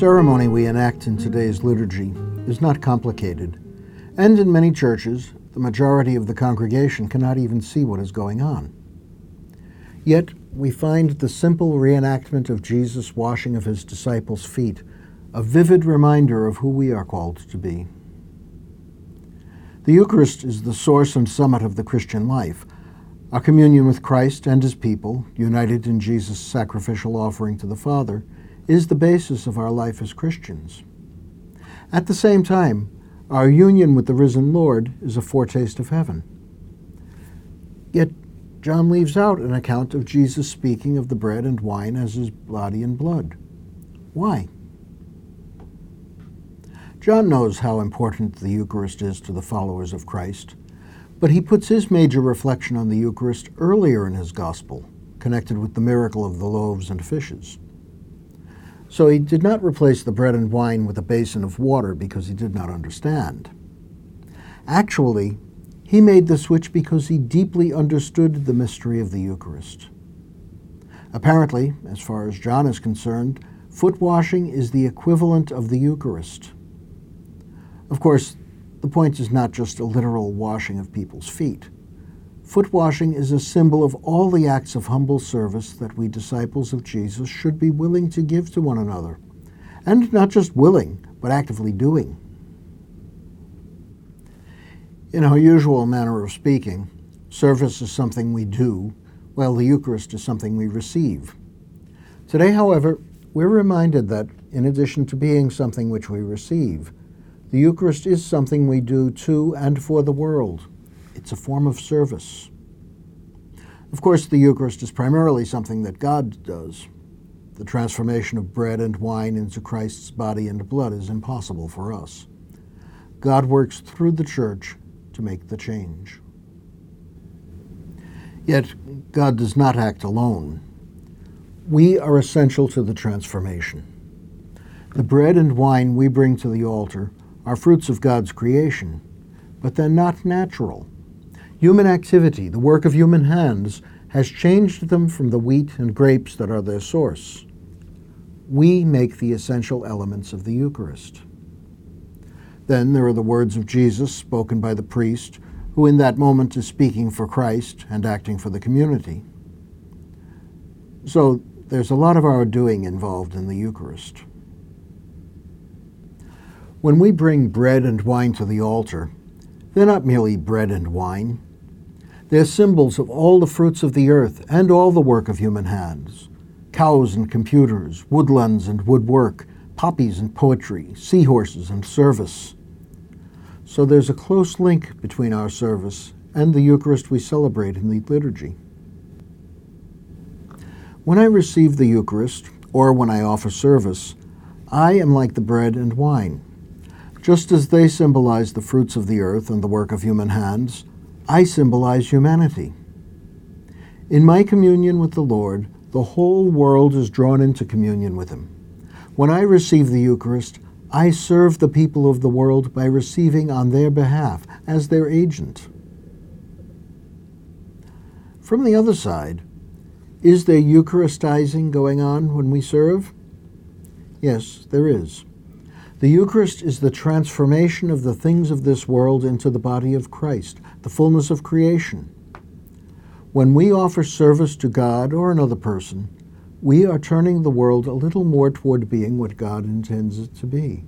ceremony we enact in today's liturgy is not complicated, and in many churches, the majority of the congregation cannot even see what is going on. Yet, we find the simple reenactment of Jesus' washing of his disciples' feet a vivid reminder of who we are called to be. The Eucharist is the source and summit of the Christian life. Our communion with Christ and his people, united in Jesus' sacrificial offering to the Father, is the basis of our life as Christians. At the same time, our union with the risen Lord is a foretaste of heaven. Yet, John leaves out an account of Jesus speaking of the bread and wine as his body and blood. Why? John knows how important the Eucharist is to the followers of Christ, but he puts his major reflection on the Eucharist earlier in his Gospel, connected with the miracle of the loaves and fishes. So he did not replace the bread and wine with a basin of water because he did not understand. Actually, he made the switch because he deeply understood the mystery of the Eucharist. Apparently, as far as John is concerned, foot washing is the equivalent of the Eucharist. Of course, the point is not just a literal washing of people's feet. Foot washing is a symbol of all the acts of humble service that we disciples of Jesus should be willing to give to one another. And not just willing, but actively doing. In our usual manner of speaking, service is something we do, while the Eucharist is something we receive. Today, however, we're reminded that, in addition to being something which we receive, the Eucharist is something we do to and for the world. It's a form of service. Of course, the Eucharist is primarily something that God does. The transformation of bread and wine into Christ's body and blood is impossible for us. God works through the church to make the change. Yet, God does not act alone. We are essential to the transformation. The bread and wine we bring to the altar are fruits of God's creation, but they're not natural. Human activity, the work of human hands, has changed them from the wheat and grapes that are their source. We make the essential elements of the Eucharist. Then there are the words of Jesus spoken by the priest, who in that moment is speaking for Christ and acting for the community. So there's a lot of our doing involved in the Eucharist. When we bring bread and wine to the altar, they're not merely bread and wine. They're symbols of all the fruits of the earth and all the work of human hands cows and computers, woodlands and woodwork, poppies and poetry, seahorses and service. So there's a close link between our service and the Eucharist we celebrate in the liturgy. When I receive the Eucharist, or when I offer service, I am like the bread and wine. Just as they symbolize the fruits of the earth and the work of human hands, I symbolize humanity. In my communion with the Lord, the whole world is drawn into communion with Him. When I receive the Eucharist, I serve the people of the world by receiving on their behalf as their agent. From the other side, is there Eucharistizing going on when we serve? Yes, there is. The Eucharist is the transformation of the things of this world into the body of Christ, the fullness of creation. When we offer service to God or another person, we are turning the world a little more toward being what God intends it to be.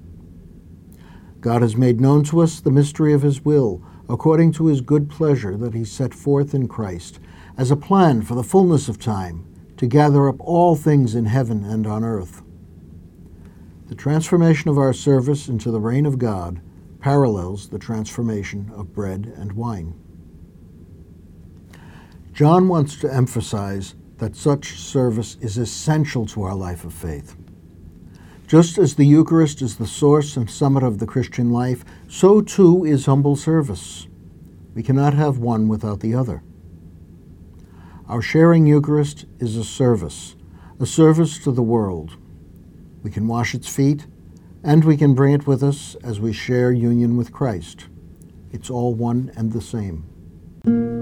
God has made known to us the mystery of His will, according to His good pleasure that He set forth in Christ, as a plan for the fullness of time, to gather up all things in heaven and on earth. The transformation of our service into the reign of God parallels the transformation of bread and wine. John wants to emphasize that such service is essential to our life of faith. Just as the Eucharist is the source and summit of the Christian life, so too is humble service. We cannot have one without the other. Our sharing Eucharist is a service, a service to the world. We can wash its feet, and we can bring it with us as we share union with Christ. It's all one and the same.